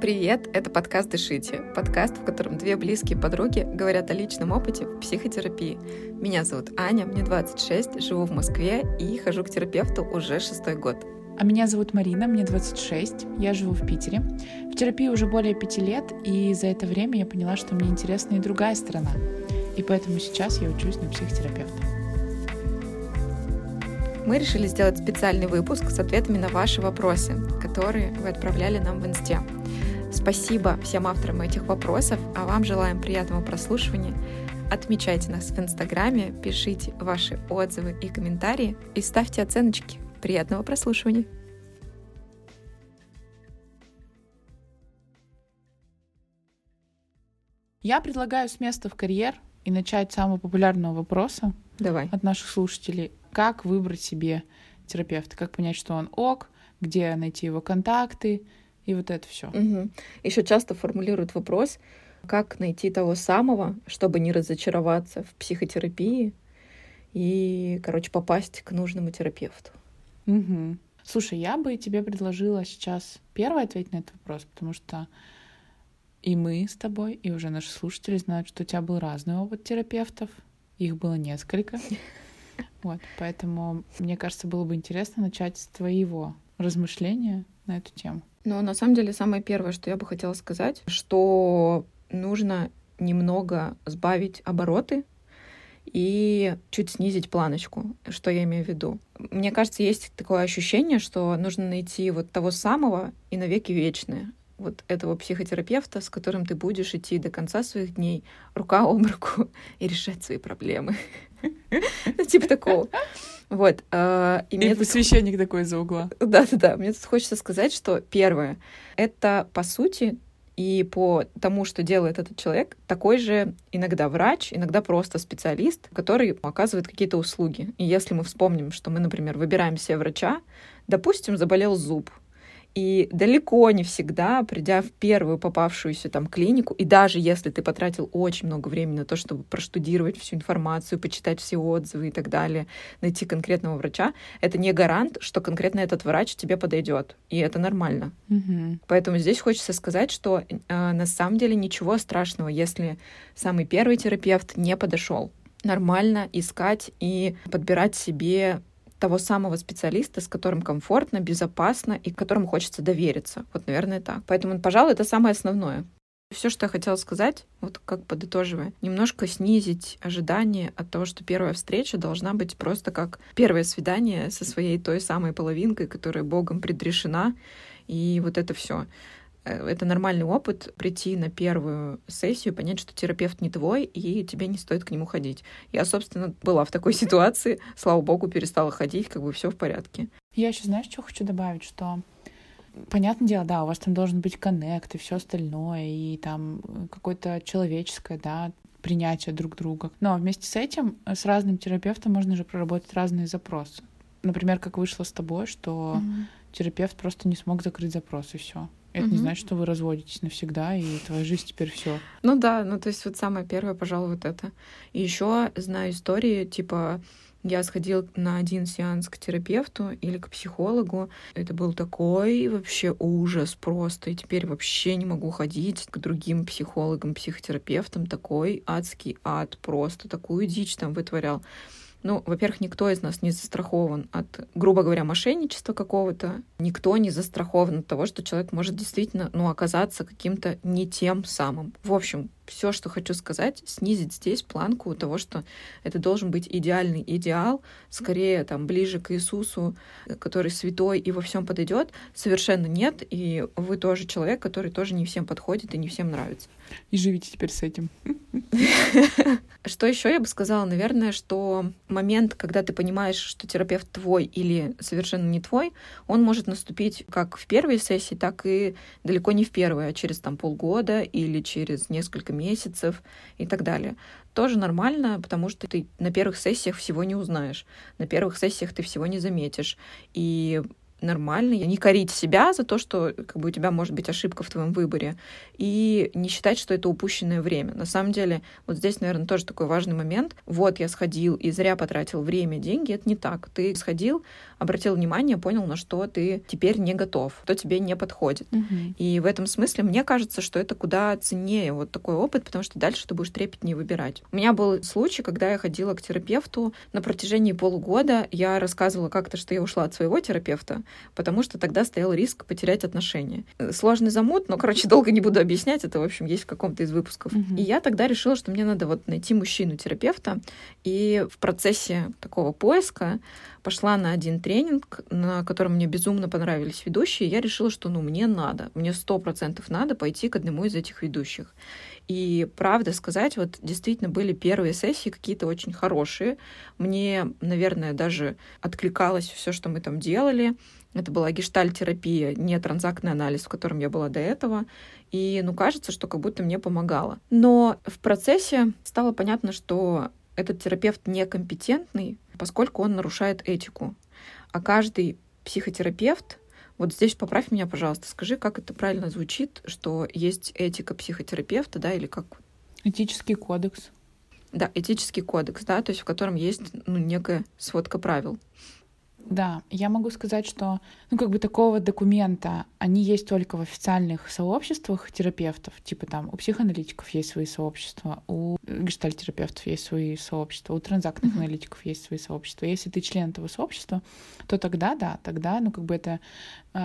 Привет, это подкаст «Дышите», подкаст, в котором две близкие подруги говорят о личном опыте в психотерапии. Меня зовут Аня, мне 26, живу в Москве и хожу к терапевту уже шестой год. А меня зовут Марина, мне 26, я живу в Питере. В терапии уже более пяти лет, и за это время я поняла, что мне интересна и другая сторона. И поэтому сейчас я учусь на психотерапевта. Мы решили сделать специальный выпуск с ответами на ваши вопросы, которые вы отправляли нам в инсте. Спасибо всем авторам этих вопросов, а вам желаем приятного прослушивания. Отмечайте нас в Инстаграме, пишите ваши отзывы и комментарии и ставьте оценочки. Приятного прослушивания! Я предлагаю с места в карьер и начать с самого популярного вопроса Давай. от наших слушателей. Как выбрать себе терапевта? Как понять, что он ок? Где найти его контакты? И вот это все. Угу. Еще часто формулируют вопрос, как найти того самого, чтобы не разочароваться в психотерапии и, короче, попасть к нужному терапевту. Угу. Слушай, я бы тебе предложила сейчас первый ответить на этот вопрос, потому что и мы с тобой, и уже наши слушатели знают, что у тебя был разный опыт терапевтов. Их было несколько. Вот, поэтому, мне кажется, было бы интересно начать с твоего размышления на эту тему. Но на самом деле самое первое, что я бы хотела сказать, что нужно немного сбавить обороты и чуть снизить планочку. Что я имею в виду? Мне кажется, есть такое ощущение, что нужно найти вот того самого и навеки вечное. Вот этого психотерапевта, с которым ты будешь идти до конца своих дней рука об руку и решать свои проблемы. Ну, типа такого. Вот. Э, и, и священник такой из-за угла. Да-да-да. Мне тут хочется сказать, что первое, это, по сути, и по тому, что делает этот человек, такой же иногда врач, иногда просто специалист, который оказывает какие-то услуги. И если мы вспомним, что мы, например, выбираем себе врача, допустим, заболел зуб, и далеко не всегда, придя в первую попавшуюся там клинику, и даже если ты потратил очень много времени на то, чтобы проштудировать всю информацию, почитать все отзывы и так далее, найти конкретного врача, это не гарант, что конкретно этот врач тебе подойдет. И это нормально. Mm-hmm. Поэтому здесь хочется сказать, что э, на самом деле ничего страшного, если самый первый терапевт не подошел. Нормально искать и подбирать себе того самого специалиста, с которым комфортно, безопасно и которому хочется довериться. Вот, наверное, так. Поэтому, пожалуй, это самое основное. Все, что я хотела сказать, вот как подытоживая, немножко снизить ожидания от того, что первая встреча должна быть просто как первое свидание со своей той самой половинкой, которая Богом предрешена, и вот это все. Э, это нормальный опыт прийти на первую сессию, понять, что терапевт не твой, и тебе не стоит к нему ходить. Я, собственно, была в такой ситуации, слава богу, перестала ходить, как бы все в порядке. Я еще, знаешь, что хочу добавить, что Понятное дело, да, у вас там должен быть коннект и все остальное, и там какое-то человеческое, да, принятие друг друга. Но вместе с этим, с разным терапевтом можно же проработать разные запросы. Например, как вышло с тобой, что mm-hmm. терапевт просто не смог закрыть запрос, и все. Это угу. не значит, что вы разводитесь навсегда, и твоя жизнь теперь все. Ну да, ну то есть вот самое первое, пожалуй, вот это. И еще знаю истории, типа, я сходила на один сеанс к терапевту или к психологу. Это был такой вообще ужас просто. И теперь вообще не могу ходить к другим психологам, психотерапевтам. Такой адский ад просто. Такую дичь там вытворял. Ну, во-первых, никто из нас не застрахован от, грубо говоря, мошенничества какого-то. Никто не застрахован от того, что человек может действительно, ну, оказаться каким-то не тем самым. В общем, все, что хочу сказать, снизить здесь планку того, что это должен быть идеальный идеал, скорее там ближе к Иисусу, который святой и во всем подойдет, совершенно нет, и вы тоже человек, который тоже не всем подходит и не всем нравится. И живите теперь с этим. Что еще я бы сказала? Наверное, что момент, когда ты понимаешь, что терапевт твой или совершенно не твой, он может наступить как в первой сессии, так и далеко не в первой, а через там полгода или через несколько месяцев и так далее. Тоже нормально, потому что ты на первых сессиях всего не узнаешь, на первых сессиях ты всего не заметишь. И нормально, не корить себя за то, что как бы у тебя может быть ошибка в твоем выборе, и не считать, что это упущенное время. На самом деле, вот здесь, наверное, тоже такой важный момент. Вот я сходил и зря потратил время, деньги, это не так. Ты сходил, обратил внимание, понял, на что ты теперь не готов, что тебе не подходит. Мгм. И в этом смысле мне кажется, что это куда ценнее вот такой опыт, потому что дальше ты будешь трепетнее выбирать. У меня был случай, когда я ходила к терапевту на протяжении полугода. Я рассказывала как-то, что я ушла от своего терапевта, потому что тогда стоял риск потерять отношения. Сложный замут, но, короче, долго не буду объяснять. Это, в общем, есть в каком-то из выпусков. Мгм. И я тогда решила, что мне надо вот найти мужчину-терапевта. И в процессе такого поиска пошла на один тренинг, на котором мне безумно понравились ведущие. и Я решила, что ну мне надо, мне сто процентов надо пойти к одному из этих ведущих. И правда сказать, вот действительно были первые сессии какие-то очень хорошие. Мне, наверное, даже откликалось все, что мы там делали. Это была гештальтерапия, не транзактный анализ, в котором я была до этого. И, ну, кажется, что как будто мне помогало. Но в процессе стало понятно, что этот терапевт некомпетентный, поскольку он нарушает этику. А каждый психотерапевт, вот здесь поправь меня, пожалуйста, скажи, как это правильно звучит, что есть этика психотерапевта, да, или как Этический кодекс. да, этический кодекс, да, то есть в котором есть ну, некая сводка правил. Да, я могу сказать, что, ну, как бы такого документа, они есть только в официальных сообществах терапевтов, типа там у психоаналитиков есть свои сообщества, у гештальтерапевтов есть свои сообщества, у транзактных Мгм. аналитиков есть свои сообщества. Если ты член этого сообщества, то тогда, да, тогда, ну, как бы это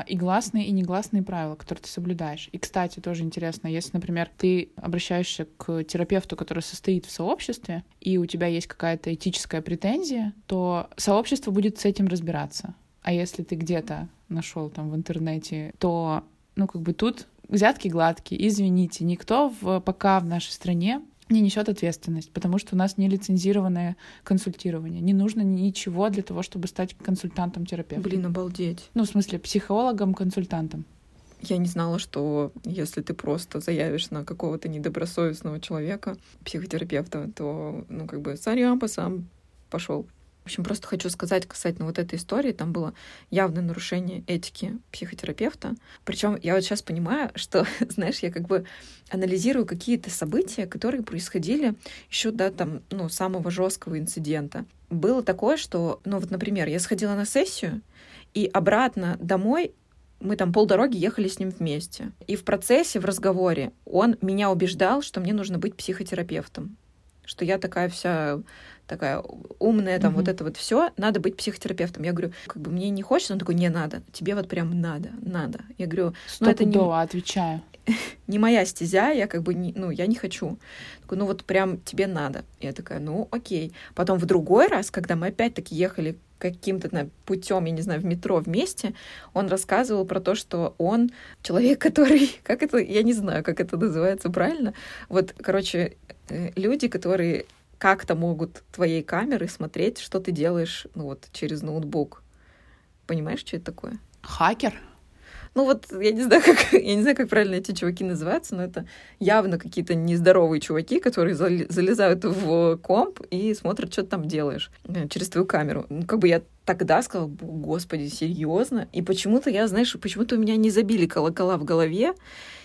и гласные, и негласные правила, которые ты соблюдаешь. И, кстати, тоже интересно, если, например, ты обращаешься к терапевту, который состоит в сообществе, и у тебя есть какая-то этическая претензия, то сообщество будет с этим разбираться. А если ты где-то нашел там в интернете, то, ну, как бы тут взятки гладкие, извините, никто в, пока в нашей стране не несет ответственность, потому что у нас не лицензированное консультирование. Не нужно ничего для того, чтобы стать консультантом терапевта. Блин, обалдеть. Ну, в смысле, психологом-консультантом. Я не знала, что если ты просто заявишь на какого-то недобросовестного человека, психотерапевта, то, ну, как бы, сорян, сам пошел. В общем, просто хочу сказать касательно вот этой истории, там было явное нарушение этики психотерапевта. Причем я вот сейчас понимаю, что, знаешь, я как бы анализирую какие-то события, которые происходили еще до там, ну, самого жесткого инцидента. Было такое, что, ну, вот, например, я сходила на сессию, и обратно домой мы там полдороги ехали с ним вместе. И в процессе, в разговоре, он меня убеждал, что мне нужно быть психотерапевтом. Что я такая вся такая умная, там Мгм. вот это вот все, надо быть психотерапевтом. Я говорю, как бы мне не хочется, он такой, не надо, тебе вот прям надо, надо. Я говорю, ну это не, отвечаю. не моя стезя, я как бы, не, ну, я не хочу. Такой, ну вот прям тебе надо. Я такая, ну окей. Потом в другой раз, когда мы опять-таки ехали каким-то путем, я не знаю, в метро вместе, он рассказывал про то, что он человек, который, как это, я не знаю, как это называется правильно. Вот, короче, э, люди, которые как-то могут твоей камерой смотреть, что ты делаешь, ну вот, через ноутбук. Понимаешь, что это такое? Хакер? Ну вот, я не знаю, как, я не знаю, как правильно эти чуваки называются, но это явно какие-то нездоровые чуваки, которые залезают в комп и смотрят, что ты там делаешь э, через твою камеру. Ну, как бы я тогда сказала, «Бо- господи, серьезно? И почему-то я, знаешь, почему-то у меня не забили колокола в голове,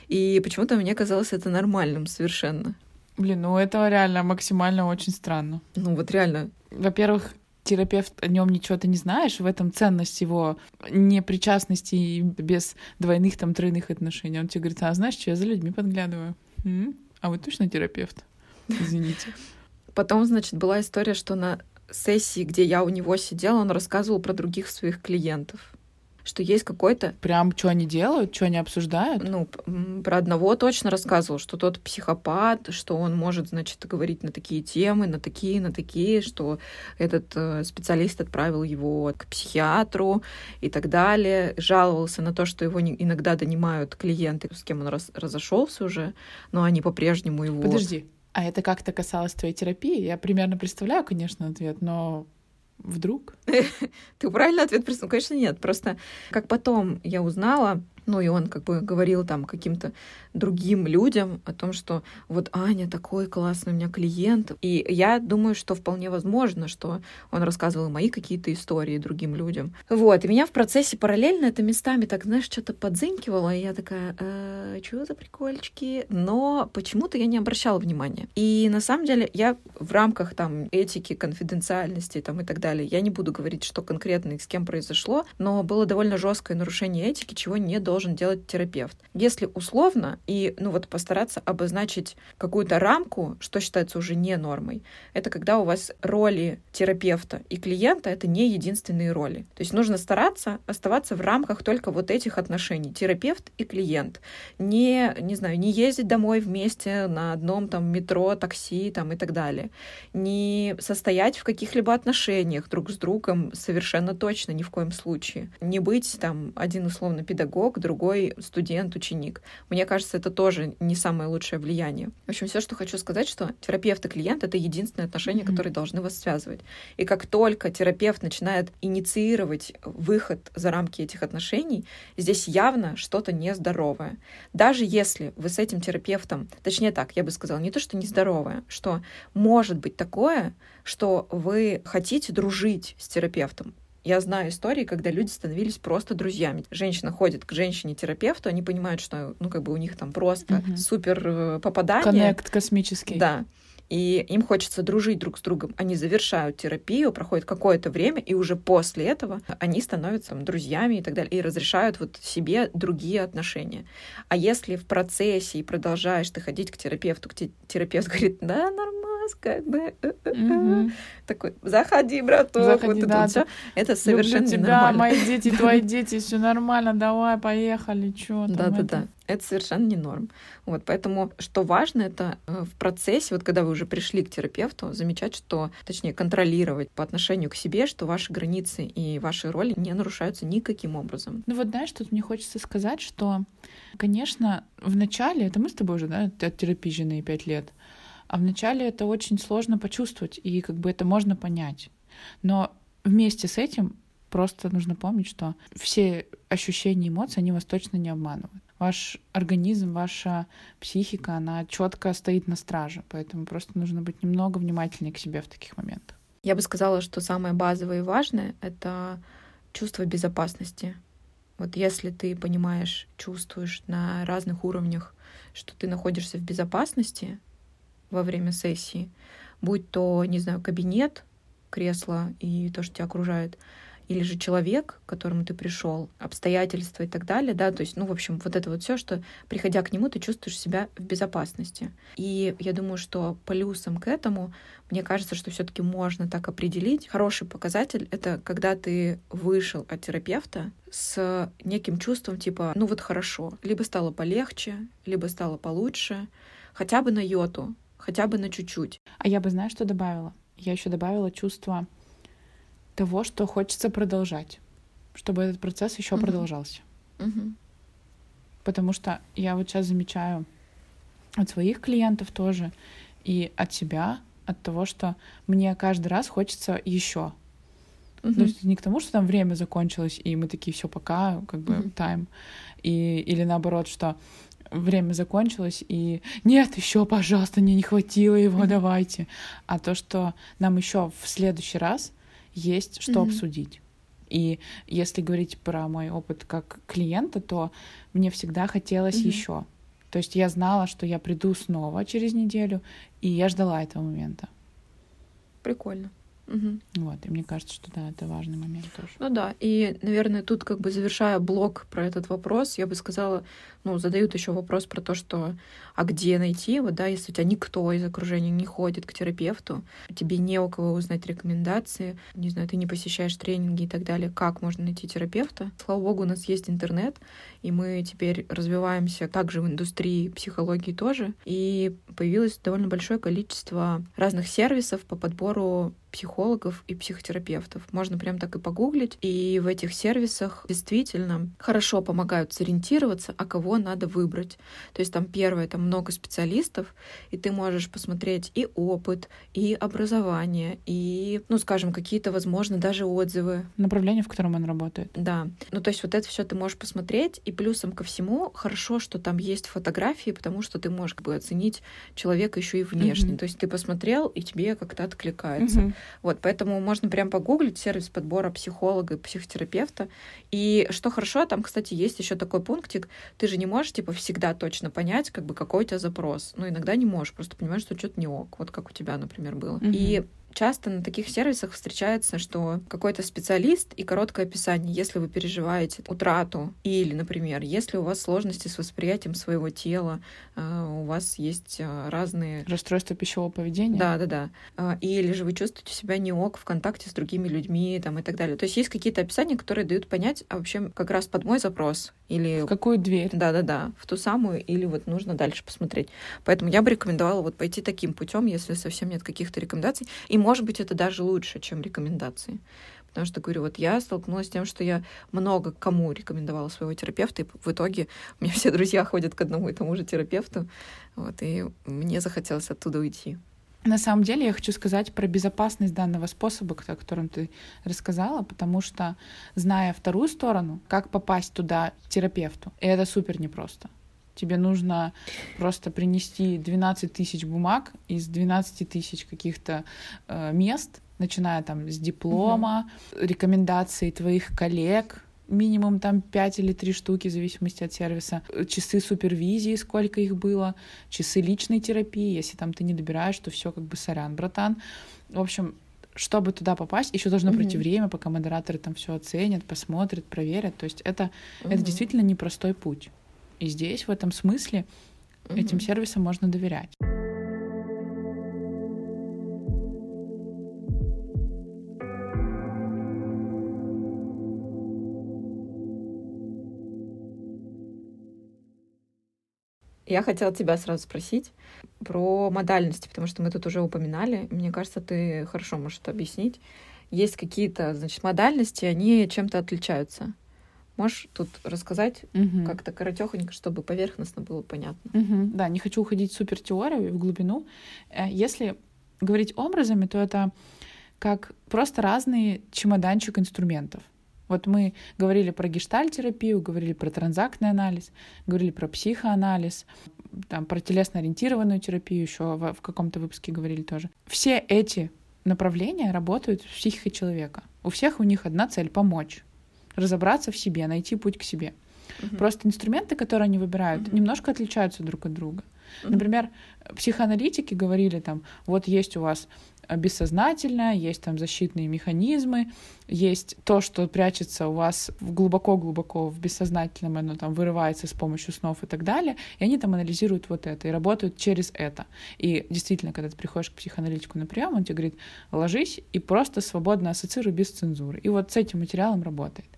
и почему-то мне казалось это нормальным совершенно. Блин, ну это реально максимально очень странно. Ну вот реально, Во-первых, терапевт о нем ничего ты не знаешь, в этом ценность его непричастности и без двойных там тройных отношений. Он тебе говорит, а знаешь, что я за людьми подглядываю? М? А вы точно терапевт? Извините. Потом, значит, была история, что на сессии, где я у него сидела, он рассказывал про других своих клиентов. Что есть какой-то Прям что они делают, что они обсуждают? ну, про одного точно рассказывал, что тот психопат, что он может, значит, говорить на такие темы, на такие, на такие, что этот э, специалист отправил его к психиатру и так далее. Жаловался на то, что его иногда донимают клиенты, с кем он раз- разошелся уже, но они по-прежнему его... Подожди, а это как-то касалось твоей терапии? Я примерно представляю, конечно, ответ, но вдруг? Ты правильный ответ прислал? Конечно, нет. Просто как потом я узнала, Ну и он как бы говорил там каким-то другим людям о том, что вот Аня такой классный у меня клиент. И я думаю, что вполне возможно, что он рассказывал мои какие-то истории другим людям. Вот, и меня в процессе параллельно это местами так, знаешь, что-то подзынкивало, и я такая, э, что за прикольчики? Но почему-то я не обращала внимания. И на самом деле я в рамках там этики, конфиденциальности там и так далее, я не буду говорить, что конкретно и с кем произошло, но было довольно жесткое нарушение этики, чего не должен делать терапевт. Если условно и, ну вот, постараться обозначить какую-то рамку, что считается уже не нормой, это когда у вас роли терапевта и клиента — это не единственные роли. То есть нужно стараться оставаться в рамках только вот этих отношений, терапевт и клиент. Не, не знаю, не ездить домой вместе на одном там метро, такси там и так далее. Не состоять в каких-либо отношениях друг с другом совершенно точно ни в коем случае. Не быть там один условно педагог, другой студент, ученик. Мне кажется, это тоже не самое лучшее влияние. В общем, все, что хочу сказать, что терапевт и клиент — это единственные отношения, mm-hmm. которые должны вас связывать. И как только терапевт начинает инициировать выход за рамки этих отношений, здесь явно что-то нездоровое. Даже если вы с этим терапевтом, точнее так, я бы сказала, не то, что нездоровое, что может быть такое, что вы хотите дружить с терапевтом, я знаю истории, когда люди становились просто друзьями. Женщина ходит к женщине-терапевту, они понимают, что, ну, как бы у них там просто угу. супер э, попадание. Коннект космический. Да и им хочется дружить друг с другом. Они завершают терапию, проходит какое-то время, и уже после этого они становятся там, друзьями и так далее, и разрешают вот себе другие отношения. А если в процессе и продолжаешь ты ходить к терапевту, к терапевт говорит, да, нормально, как бы mm-hmm. такой, заходи, браток, заходи, вот да, это все. Это совершенно Люблю тебя, нормально. мои дети, твои дети, все нормально, давай, поехали, что Да, да, да это совершенно не норм. Вот, поэтому что важно, это э, в процессе, вот когда вы уже пришли к терапевту, замечать, что, точнее, контролировать по отношению к себе, что ваши границы и ваши роли не нарушаются никаким образом. Ну вот, знаешь, тут мне хочется сказать, что, конечно, в начале, это мы с тобой уже, да, от терапии жены пять лет, а в начале это очень сложно почувствовать, и как бы это можно понять. Но вместе с этим просто нужно помнить, что все ощущения и эмоции, они вас точно не обманывают ваш организм, ваша психика, она четко стоит на страже. Поэтому просто нужно быть немного внимательнее к себе в таких моментах. Я бы сказала, что самое базовое и важное — это чувство безопасности. Вот если ты понимаешь, чувствуешь на разных уровнях, что ты находишься в безопасности во время сессии, будь то, не знаю, кабинет, кресло и то, что тебя окружает, или же человек, к которому ты пришел, обстоятельства и так далее, да, то есть, ну, в общем, вот это вот все, что, приходя к нему, ты чувствуешь себя в безопасности. И я думаю, что плюсом к этому, мне кажется, что все-таки можно так определить. Хороший показатель — это когда ты вышел от терапевта с неким чувством типа, ну вот хорошо, либо стало полегче, либо стало получше, хотя бы на йоту, хотя бы на чуть-чуть. А я бы, знаешь, что добавила? Я еще добавила чувство того, что хочется продолжать, чтобы этот процесс еще угу. продолжался. Угу. Потому что я вот сейчас замечаю от своих клиентов тоже и от себя, от того, что мне каждый раз хочется еще. Uh-huh. То есть не к тому, что там время закончилось, и мы такие все пока, как бы тайм. И, или наоборот, что время закончилось, и нет, еще, пожалуйста, мне не хватило его, uh-huh. давайте. А то, что нам еще в следующий раз есть что mm-hmm. обсудить. И если говорить про мой опыт как клиента, то мне всегда хотелось mm-hmm. еще. То есть я знала, что я приду снова через неделю, и я ждала этого момента. Прикольно. Угу. Вот, и мне кажется, что да, это важный момент тоже. Ну да, и, наверное, тут как бы завершая блок про этот вопрос, я бы сказала, ну, задают еще вопрос про то, что а где найти, вот, да, если у тебя никто из окружения не ходит к терапевту, тебе не у кого узнать рекомендации, не знаю, ты не посещаешь тренинги и так далее, как можно найти терапевта? Слава богу, у нас есть интернет, и мы теперь развиваемся также в индустрии психологии тоже, и появилось довольно большое количество разных сервисов по подбору психологов и психотерапевтов. Можно прям так и погуглить. И в этих сервисах действительно хорошо помогают сориентироваться, а кого надо выбрать. То есть там первое, там много специалистов, и ты можешь посмотреть и опыт, и образование, и, ну, скажем, какие-то, возможно, даже отзывы. Направление, в котором он работает. Да. Ну, то есть вот это все ты можешь посмотреть, и плюсом ко всему хорошо, что там есть фотографии, потому что ты можешь как бы оценить человека еще и внешне. Mm-hmm. То есть ты посмотрел, и тебе как-то откликается. Mm-hmm. Вот, поэтому можно прям погуглить сервис подбора психолога и психотерапевта. И что хорошо, там, кстати, есть еще такой пунктик, ты же не можешь, типа, всегда точно понять, как бы, какой у тебя запрос. Ну, иногда не можешь, просто понимаешь, что что-то не ок. Вот как у тебя, например, было. Mm-hmm. И часто на таких сервисах встречается, что какой-то специалист и короткое описание, если вы переживаете утрату или, например, если у вас сложности с восприятием своего тела, э, у вас есть э, разные... Расстройства пищевого поведения? Да, да, да. Э, или же вы чувствуете себя не ок в контакте с другими людьми там, и так далее. То есть есть какие-то описания, которые дают понять, а вообще как раз под мой запрос или... В какую дверь? Да, да, да. В ту самую, или вот нужно дальше посмотреть. Поэтому я бы рекомендовала вот пойти таким путем, если совсем нет каких-то рекомендаций. И может быть, это даже лучше, чем рекомендации. Потому что, говорю, вот я столкнулась с тем, что я много кому рекомендовала своего терапевта, и в итоге у меня все друзья ходят к одному и тому же терапевту, вот, и мне захотелось оттуда уйти. На самом деле я хочу сказать про безопасность данного способа, о котором ты рассказала, потому что, зная вторую сторону, как попасть туда терапевту, это супер непросто. Тебе нужно просто принести 12 тысяч бумаг из 12 тысяч каких-то э, мест, начиная там с диплома, угу. рекомендаций твоих коллег, минимум там 5 или 3 штуки, в зависимости от сервиса, часы супервизии, сколько их было, часы личной терапии, если там ты не добираешь, то все как бы сорян, братан. В общем, чтобы туда попасть, еще должно mm-hmm. пройти время, пока модераторы там все оценят, посмотрят, проверят. То есть это, mm-hmm. это действительно непростой путь. И здесь, в этом смысле, угу. этим сервисам можно доверять. Я хотела тебя сразу спросить про модальности, потому что мы тут уже упоминали. Мне кажется, ты хорошо можешь это объяснить. Есть какие-то, значит, модальности, они чем-то отличаются. Можешь тут рассказать угу. как-то коротехонько, чтобы поверхностно было понятно? Угу. Да, не хочу уходить в супер теорию, в глубину. Э, если говорить образами, то это как просто разный чемоданчик инструментов. Вот мы говорили про гештальтерапию, говорили про транзактный анализ, говорили про психоанализ, там, про телесно-ориентированную терапию еще в, в каком-то выпуске говорили тоже. Все эти направления работают в психике человека. У всех у них одна цель — помочь разобраться в себе, найти путь к себе. Угу. Просто инструменты, которые они выбирают, угу. немножко отличаются друг от друга. Угу. Например, психоаналитики говорили там, вот есть у вас бессознательное, есть там защитные механизмы, есть то, что прячется у вас глубоко-глубоко в бессознательном, оно там вырывается с помощью снов и так далее, и они там анализируют вот это и работают через это. И действительно, когда ты приходишь к психоаналитику на прием, он тебе говорит, ложись и просто свободно ассоциируй без цензуры. И вот с этим материалом работает.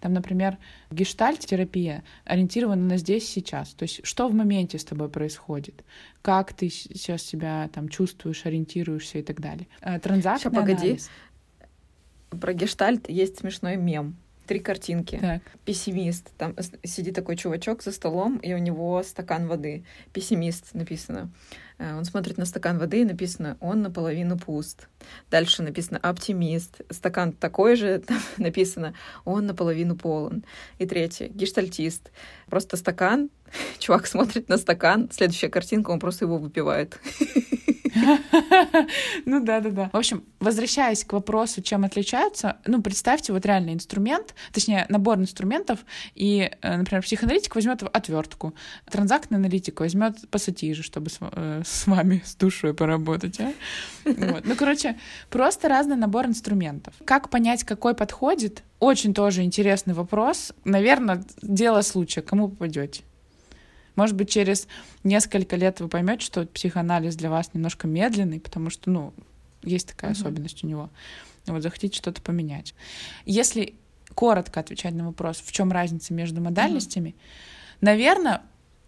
Там, например, гештальт-терапия ориентирована на здесь сейчас. То есть что в моменте с тобой происходит, как ты сейчас себя там чувствуешь, ориентируешься и так далее. Э, транзактный Сейчас, погоди. Анализ. Про гештальт есть смешной мем три картинки. Так. Пессимист. Там сидит такой чувачок за столом, и у него стакан воды. Пессимист написано. Э, он смотрит на стакан воды, и написано «он наполовину пуст». Дальше написано «оптимист». Стакан такой же, там написано «он наполовину полон». И третье — гештальтист. Просто стакан, чувак смотрит на стакан, следующая картинка, он просто его выпивает. Ну да, да, да. В общем, возвращаясь к вопросу, чем отличаются, ну, представьте вот реальный инструмент, точнее, набор инструментов, и, э, например, психоаналитик возьмет отвертку, транзактный аналитик возьмет пассатижи, чтобы с, э, с вами, с душой поработать, а? Ну, короче, просто разный набор инструментов. Как понять, какой подходит? Очень тоже интересный вопрос. Наверное, дело случая, кому попадете. Может быть, через несколько лет вы поймете, что психоанализ для вас немножко медленный, потому что, ну, есть такая uh-huh. особенность у него. Вот захотите что-то поменять. Если коротко отвечать на вопрос, в чем разница между модальностями, uh-huh. наверное,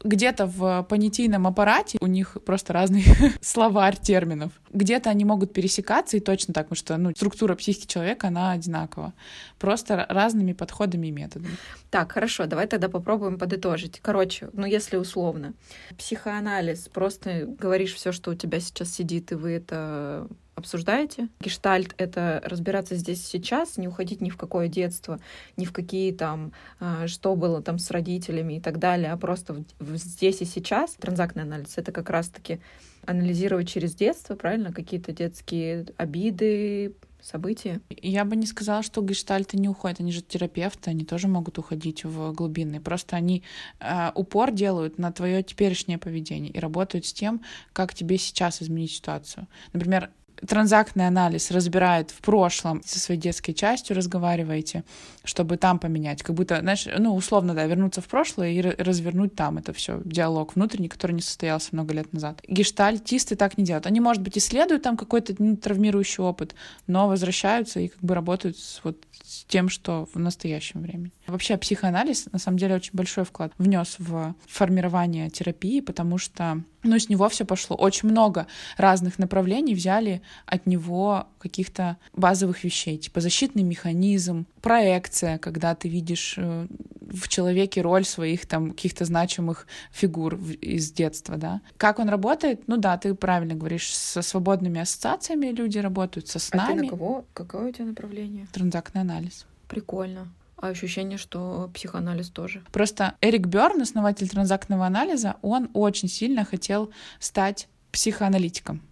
где-то в понятийном аппарате у них просто разный словарь терминов. Где-то они могут пересекаться, и точно так, потому что ну, структура психики человека, она одинакова. Просто разными подходами и методами. Так, хорошо, давай тогда попробуем подытожить. Короче, ну если условно, психоанализ, просто говоришь все, что у тебя сейчас сидит, и вы это обсуждаете. Гештальт — это разбираться здесь сейчас, не уходить ни в какое детство, ни в какие там, а, что было там с родителями и так далее, а просто здесь и сейчас. Транзактный анализ — это как раз-таки анализировать через детство, правильно, какие-то детские обиды, события. Я бы не сказала, что гештальты не уходят. Они же терапевты, они тоже могут уходить в глубины. Просто они э, упор делают на твое теперешнее поведение и работают с тем, как тебе сейчас изменить ситуацию. Например, транзактный анализ разбирает в прошлом, со своей детской частью разговариваете, чтобы там поменять. Как будто, знаешь, ну, условно, да, вернуться в прошлое и развернуть там это все диалог внутренний, который не состоялся много лет назад. Гештальтисты так не делают. Они, может быть, исследуют там какой-то ну, травмирующий опыт, но возвращаются и как бы работают с, вот, с тем, что в настоящем времени. Вообще психоанализ, на самом деле, очень большой вклад внес в формирование терапии, потому что ну, с него все пошло. Очень много разных направлений взяли от него каких-то базовых вещей, типа защитный механизм, проекция, когда ты видишь э, в человеке роль своих там каких-то значимых фигур из детства, да. Как он работает? Ну да, ты правильно говоришь, со свободными ассоциациями люди работают, со снами. А ты на кого? Какое у тебя направление? Транзактный анализ. Прикольно ощущение, что психоанализ тоже. Просто Эрик Бёрн, основатель транзактного анализа, он очень сильно хотел стать психоаналитиком.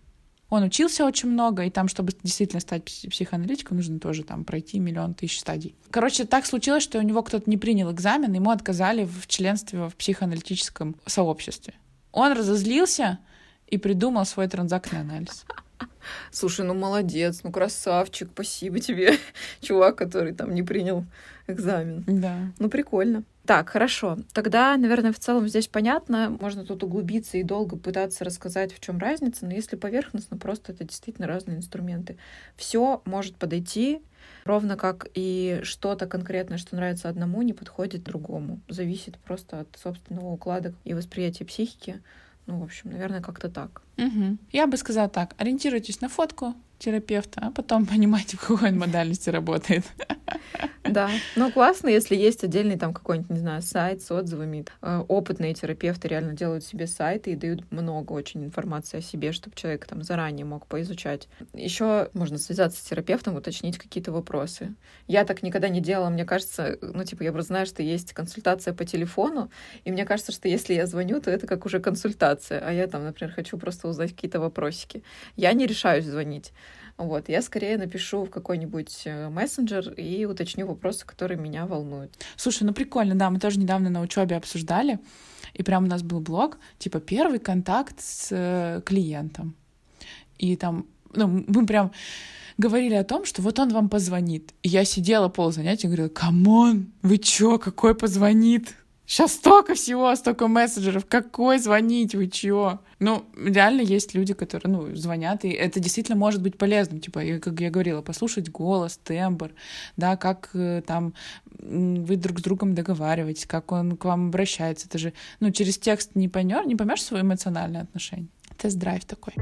Он учился очень много, и там, чтобы действительно стать психоаналитиком, нужно тоже там пройти миллион тысяч стадий. Короче, так случилось, что у него кто-то не принял экзамен, ему отказали в членстве в психоаналитическом сообществе. Он разозлился и придумал свой транзактный анализ. Слушай, ну молодец, ну красавчик, спасибо тебе, чувак, который там не принял экзамен. Да. Ну, прикольно. Так, хорошо. Тогда, наверное, в целом здесь понятно. Можно тут углубиться и долго пытаться рассказать, в чем разница, но если поверхностно, просто это действительно разные инструменты. Все может подойти, ровно как и что-то конкретное, что нравится одному, не подходит другому. Зависит просто от собственного уклада и восприятия психики. Ну, в общем, наверное, как-то так. Угу. Я бы сказала так. Ориентируйтесь на фотку, терапевта, а потом понимаете, в какой он модальности работает. Да, ну классно, если есть отдельный там какой-нибудь, не знаю, сайт с отзывами. Э, опытные терапевты реально делают себе сайты и дают много очень информации о себе, чтобы человек там заранее мог поизучать. Еще можно связаться с терапевтом, уточнить какие-то вопросы. Я так никогда не делала, мне кажется, ну типа я просто знаю, что есть консультация по телефону, и мне кажется, что если я звоню, то это как уже консультация, а я там, например, хочу просто узнать какие-то вопросики. Я не решаюсь звонить. Вот, я скорее напишу в какой-нибудь э, мессенджер и уточню вопросы, которые меня волнуют. Слушай, ну прикольно, да, мы тоже недавно на учебе обсуждали, и прям у нас был блог, типа первый контакт с э, клиентом. И там, ну, мы прям говорили о том, что вот он вам позвонит. И я сидела пол занятия и говорила, come on, вы чё, какой позвонит? Сейчас столько всего, столько мессенджеров. Какой звонить? Вы чего? Ну, реально есть люди, которые, ну, звонят, и это действительно может быть полезным. Типа, как я говорила, послушать голос, тембр, да, как э, там вы друг с другом договариваетесь, как он к вам обращается. Это же, ну, через текст не поймешь, не поймешь свое эмоциональное отношение. Тест-драйв такой.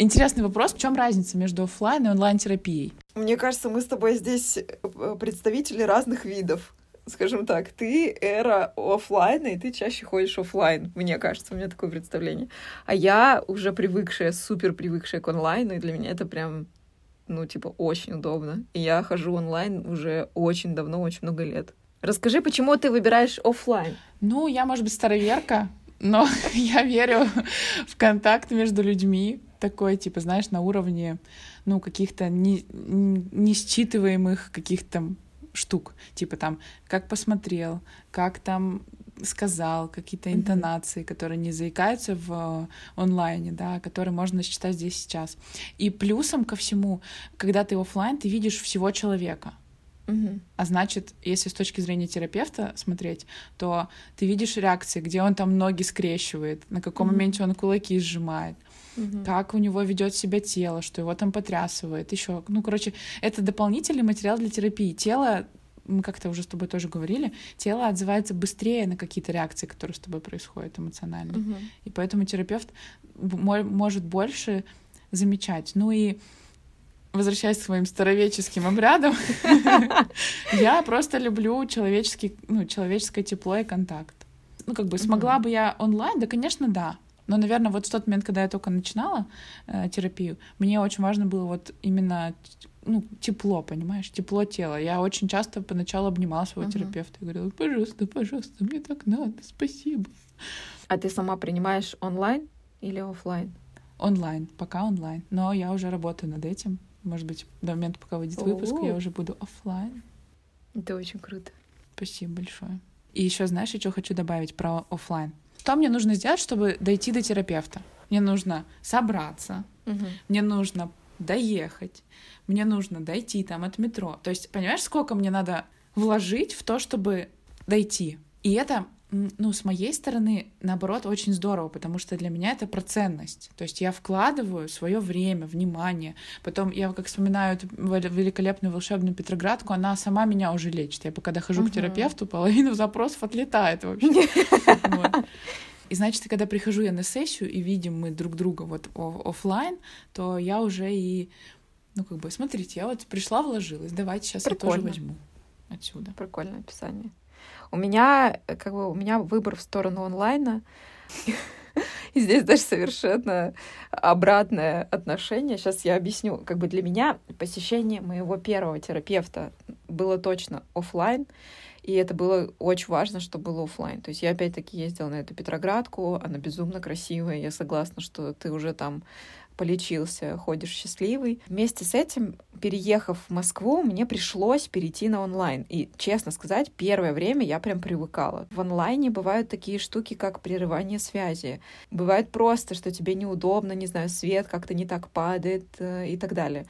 Интересный вопрос. В чем разница между офлайн и онлайн-терапией? Мне кажется, мы с тобой здесь э, представители разных видов. Скажем так, ты эра офлайна, и ты чаще ходишь офлайн. Мне кажется, у меня такое представление. А я уже привыкшая, супер привыкшая к онлайну, и для меня это прям ну, типа, очень удобно. И я хожу онлайн уже очень давно, очень много лет. Расскажи, почему ты выбираешь офлайн? Ну, я, может быть, староверка, но я верю в контакт между людьми, такой, типа, знаешь, на уровне, ну, каких-то не, не считываемых каких-то штук, типа там, как посмотрел, как там сказал, какие-то интонации, mm-hmm. которые не заикаются в онлайне, да, которые можно считать здесь сейчас. И плюсом ко всему, когда ты офлайн, ты видишь всего человека. А значит, если с точки зрения терапевта смотреть, то ты видишь реакции, где он там ноги скрещивает, на каком mm-hmm. моменте он кулаки сжимает, угу. как у него ведет себя тело, что его там потрясывает, еще. Ну, короче, это дополнительный материал для терапии. Тело мы как-то уже с тобой тоже говорили, тело отзывается быстрее на какие-то реакции, которые с тобой происходят эмоционально. Мгм. И поэтому терапевт мо- может больше замечать. Ну и возвращаясь к своим старовеческим обрядам, я просто люблю человеческий, ну, человеческое тепло и контакт. Ну, как бы смогла бы я онлайн? Да, конечно, да. Но, наверное, вот в тот момент, когда я только начинала э, терапию, мне очень важно было вот именно ну, тепло, понимаешь, тепло тела. Я очень часто поначалу обнимала своего Мгм. терапевта и говорила, пожалуйста, пожалуйста, мне так надо, спасибо. А ты сама принимаешь онлайн или оффлайн? Онлайн, пока онлайн. Но я уже работаю над этим. Может быть, до момента, пока выйдет выпуск, я уже буду оффлайн. Это очень круто. Спасибо большое. И еще знаешь, я что хочу добавить про оффлайн? Что мне нужно сделать, чтобы дойти до терапевта? Мне нужно собраться, Мгм. мне нужно доехать, мне нужно дойти там от метро. То есть, понимаешь, сколько мне надо вложить в то, чтобы дойти? И это, ну, с моей стороны, наоборот, очень здорово, потому что для меня это про ценность. То есть я вкладываю свое время, внимание. Потом я, как вспоминаю эту вел- великолепную волшебную Петроградку, она сама меня уже лечит. Я пока дохожу Мгм. к терапевту, половина запросов отлетает вообще. И значит, когда прихожу я на сессию и видим мы друг друга вот о- оффлайн, то я уже и, ну как бы, смотрите, я вот пришла, вложилась, давайте сейчас я тоже возьму отсюда. Прикольное описание. У меня, э, как бы, у меня выбор в сторону онлайна. И здесь даже совершенно обратное отношение. Сейчас я объясню. Как бы для меня посещение моего первого терапевта было точно оффлайн, и это было очень важно, что было оффлайн. То есть я опять-таки ездила на эту Петроградку, она безумно красивая, я согласна, что ты уже там полечился, ходишь счастливый. Вместе с этим, переехав в Москву, мне пришлось перейти на онлайн. И, честно сказать, первое время я прям привыкала. В онлайне бывают такие штуки, как прерывание связи. Бывает просто, что тебе неудобно, не знаю, свет как-то не так падает э, и так далее.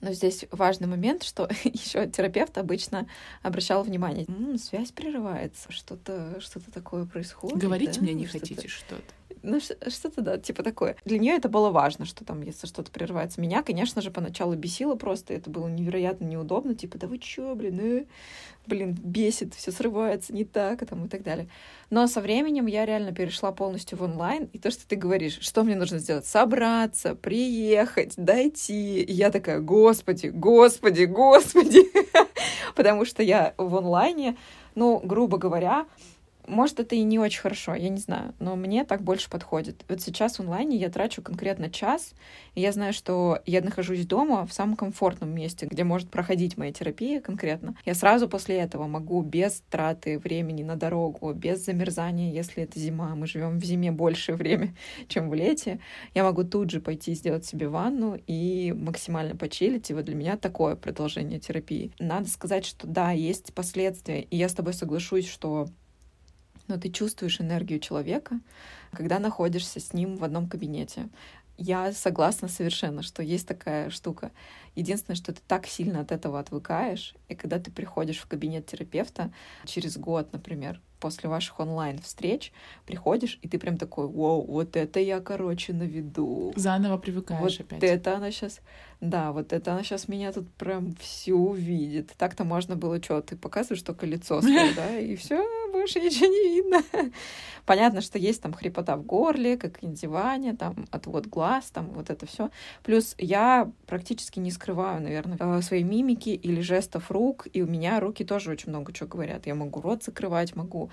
Но здесь важный момент, что еще терапевт обычно обращал внимание, «М, связь прерывается, что-то что такое происходит. Говорите да? мне не Что-то- хотите что-то. Ну, что-то, да, типа такое. Для нее это было важно, что там, если что-то прерывается. Меня, конечно же, поначалу бесило просто, это было невероятно неудобно, типа, да вы чё, блин, э? блин, бесит, все срывается не так, и там, и так далее. Но со временем я реально перешла полностью в онлайн, и то, что ты говоришь, что мне нужно сделать? Собраться, приехать, дойти. И я такая, господи, господи, господи, потому что я в онлайне, ну, грубо говоря, может, это и не очень хорошо, я не знаю, но мне так больше подходит. Вот сейчас в онлайне я трачу конкретно час, и я знаю, что я нахожусь дома в самом комфортном месте, где может проходить моя терапия конкретно. Я сразу после этого могу без траты времени на дорогу, без замерзания, если это зима, мы живем в зиме больше время, чем в лете, я могу тут же пойти сделать себе ванну и максимально почилить, и вот для меня такое продолжение терапии. Надо сказать, что да, есть последствия, и я с тобой соглашусь, что но ты чувствуешь энергию человека, когда находишься с ним в одном кабинете. Я согласна совершенно, что есть такая штука. Единственное, что ты так сильно от этого отвыкаешь, и когда ты приходишь в кабинет терапевта через год, например, после ваших онлайн-встреч, приходишь, и ты прям такой, вау, вот это я, короче, на виду. Заново привыкаешь Вот опять. это она сейчас, да, вот это она сейчас меня тут прям всю видит. Так-то можно было что, ты показываешь только лицо свое, да, и все, больше ничего не видно. Понятно, что есть там хрипота в горле, как индивание, там отвод глаз, там вот это все. Плюс я практически не скрываю, наверное, э, своей мимики или жестов рук, и у меня руки тоже очень много чего говорят. Я могу рот закрывать, могу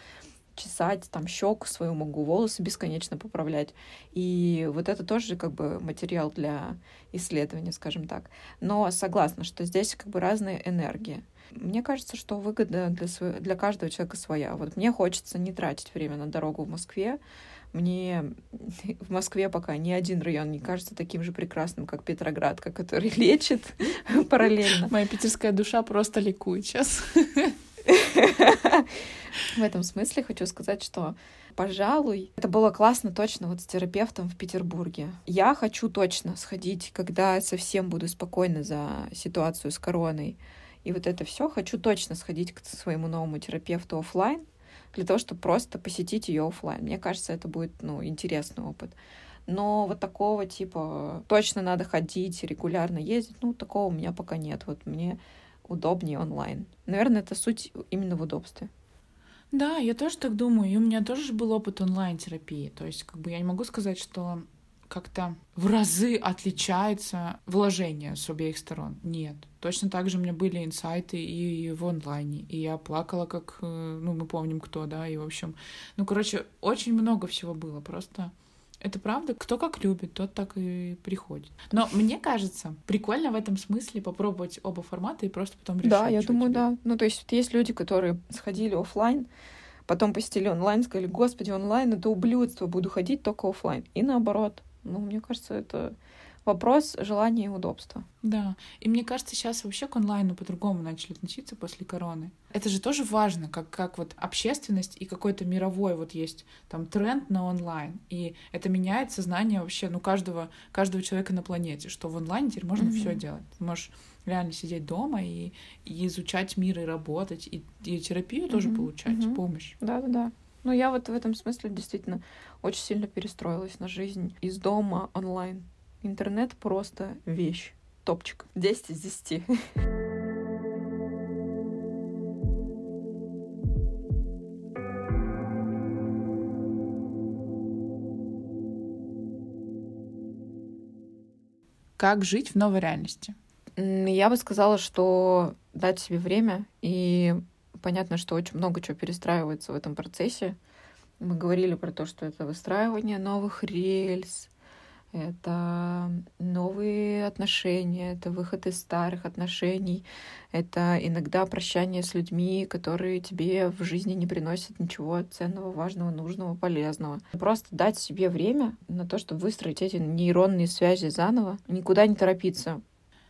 чесать там щеку свою, могу волосы бесконечно поправлять. И вот это тоже как бы материал для исследования, скажем так. Но согласна, что здесь как бы разные энергии. Мне кажется, что выгода для, сво- для каждого человека своя. Вот мне хочется не тратить время на дорогу в Москве. Мне в Москве пока ни один район не кажется таким же прекрасным, как Петроградка, который лечит параллельно. Моя питерская душа просто ликует сейчас. В этом смысле хочу сказать, что, пожалуй, это было классно точно вот с терапевтом в Петербурге. Я хочу точно сходить, когда совсем буду спокойна за ситуацию с короной. И вот это все хочу точно сходить к своему новому терапевту оффлайн для того, чтобы просто посетить ее оффлайн. Мне кажется, это будет ну, интересный опыт. Но вот такого типа точно надо ходить, регулярно ездить, ну, такого у меня пока нет. Вот мне удобнее онлайн. Наверное, это суть именно в удобстве. Да, я тоже так думаю. И у меня тоже был опыт онлайн-терапии. То есть, как бы я не могу сказать, что как-то в разы отличается вложение с обеих сторон. Нет. Точно так же у меня были инсайты и в онлайне. И я плакала, как, э, ну, мы помним кто, да, и, в общем, ну, короче, очень много всего было. Просто это правда. Кто как любит, тот так и приходит. Но мне кажется, прикольно в этом смысле попробовать оба формата и просто потом решать. Да, я думаю, тебе. да. Ну, то есть есть люди, которые сходили офлайн, потом посетили онлайн, сказали, господи, онлайн — это ублюдство, буду ходить только офлайн. И наоборот. Ну, мне кажется, это вопрос желания и удобства. Да. И мне кажется, сейчас вообще к онлайну по-другому начали относиться после короны. Это же тоже важно, как, как вот общественность и какой-то мировой вот есть там тренд на онлайн. И это меняет сознание вообще, ну, каждого, каждого человека на планете, что в онлайне теперь можно mm-hmm. все делать. Ты можешь реально сидеть дома и, и изучать мир, и работать, и, и терапию mm-hmm. тоже получать, mm-hmm. помощь. Да-да-да. Ну, я вот в этом смысле действительно очень сильно перестроилась на жизнь из дома онлайн. Интернет просто вещь. Топчик. 10 из 10. Как жить в новой реальности? Я бы сказала, что дать себе время, и понятно, что очень много чего перестраивается в этом процессе. Мы говорили про то, что это выстраивание новых рельс, это новые отношения, это выход из старых отношений, это иногда прощание с людьми, которые тебе в жизни не приносят ничего ценного, важного, нужного, полезного. Просто дать себе время на то, чтобы выстроить эти нейронные связи заново, никуда не торопиться.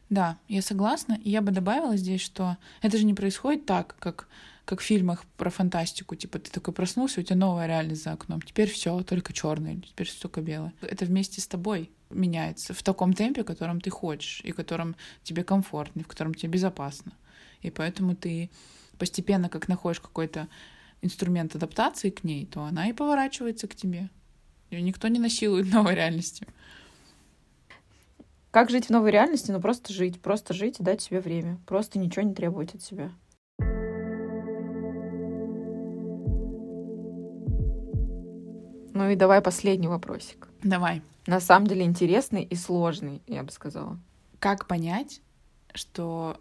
Да, я согласна. И я бы добавила здесь, что это же не происходит так, как как в фильмах про фантастику, типа ты такой проснулся, у тебя новая реальность за окном. Теперь все только черное, теперь все только белое. Это вместе с тобой меняется в таком темпе, котором ты хочешь, и котором тебе комфортно, и в котором тебе безопасно. И поэтому ты постепенно, как находишь какой-то инструмент адаптации к ней, то она и поворачивается к тебе. Ее никто не насилует новой реальностью. Как жить в новой реальности? Ну, просто жить. Просто жить и дать себе время. Просто ничего не требовать от себя. Ну и давай последний вопросик. Давай. На самом деле интересный и сложный, я бы сказала. Как понять, что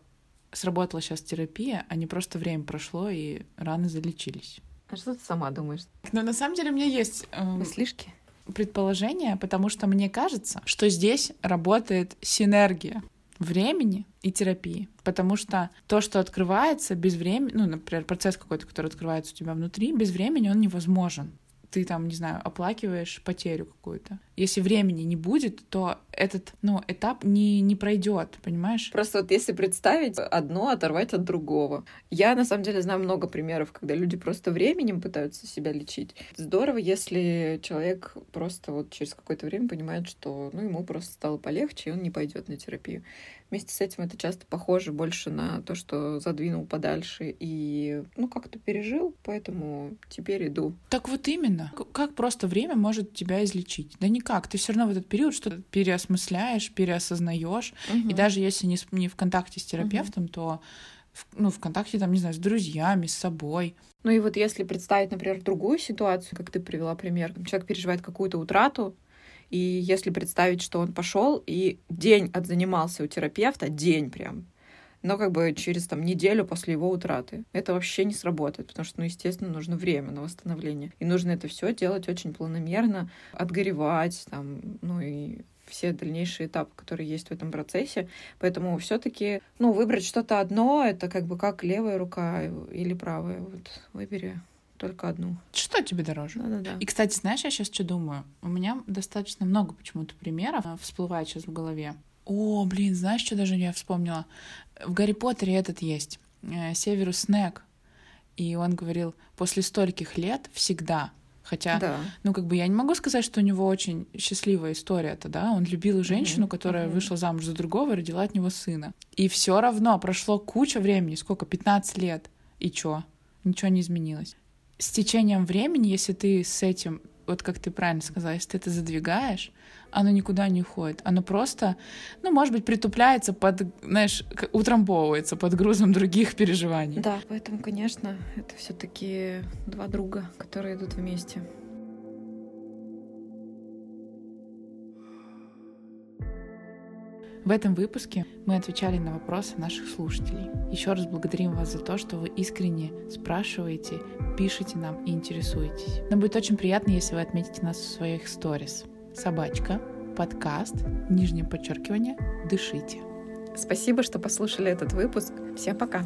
сработала сейчас терапия, а не просто время прошло и раны залечились? А что ты сама думаешь? Ну, на самом деле у меня есть... Э, Мыслишки? Предположение, потому что мне кажется, что здесь работает синергия времени и терапии. Потому что то, что открывается без времени, ну, например, процесс какой-то, который открывается у тебя внутри, без времени он невозможен ты там, не знаю, оплакиваешь потерю какую-то. Если времени не будет, то этот, ну, этап не, не пройдет, понимаешь? Просто вот если представить одно, оторвать от другого. Я, на самом деле, знаю много примеров, когда люди просто временем пытаются себя лечить. Здорово, если человек просто вот через какое-то время понимает, что, ну, ему просто стало полегче, и он не пойдет на терапию. Вместе с этим это часто похоже больше на то, что задвинул подальше и, ну, как-то пережил, поэтому теперь иду. Так вот именно. Как просто время может тебя излечить? Да никак. Ты все равно в этот период что-то переосмысляешь, переосознаешь. Угу. И даже если не, не в контакте с терапевтом, угу. то в, ну, в контакте, там, не знаю, с друзьями, с собой. Ну и вот если представить, например, другую ситуацию, как ты привела пример, человек переживает какую-то утрату, и если представить, что он пошел и день отзанимался у терапевта, день прям, но как бы через там неделю после его утраты. Это вообще не сработает, потому что, ну, естественно, нужно время на восстановление. И нужно это все делать очень планомерно, отгоревать, там, ну и все дальнейшие этапы, которые есть в этом процессе. Поэтому все-таки, ну, выбрать что-то одно, это как бы как левая рука или правая. Вот выбери только одну. Что тебе дороже? Да-да-да. И, кстати, знаешь, я сейчас что думаю? У меня достаточно много почему-то примеров всплывает сейчас в голове. О, блин, знаешь, что даже я вспомнила? В Гарри Поттере этот есть. Э, Северус Снег. И он говорил, после стольких лет всегда Хотя, да. ну, как бы я не могу сказать, что у него очень счастливая история-то, да. Он любил женщину, mm-hmm. которая mm-hmm. вышла замуж за другого и родила от него сына. И все равно прошло куча времени, сколько, 15 лет. И чё? Ничего не изменилось с течением времени, если ты с этим вот как ты правильно сказала, если ты это задвигаешь, оно никуда не уходит. Оно просто, ну, может быть, притупляется под, знаешь, утрамбовывается под грузом других переживаний. Да, поэтому, конечно, это все таки два друга, которые идут вместе. В этом выпуске мы отвечали на вопросы наших слушателей. Еще раз благодарим вас за то, что вы искренне спрашиваете, пишете нам и интересуетесь. Нам будет очень приятно, если вы отметите нас в своих сторис. Собачка, подкаст, нижнее подчеркивание, дышите. Спасибо, что послушали этот выпуск. Всем пока.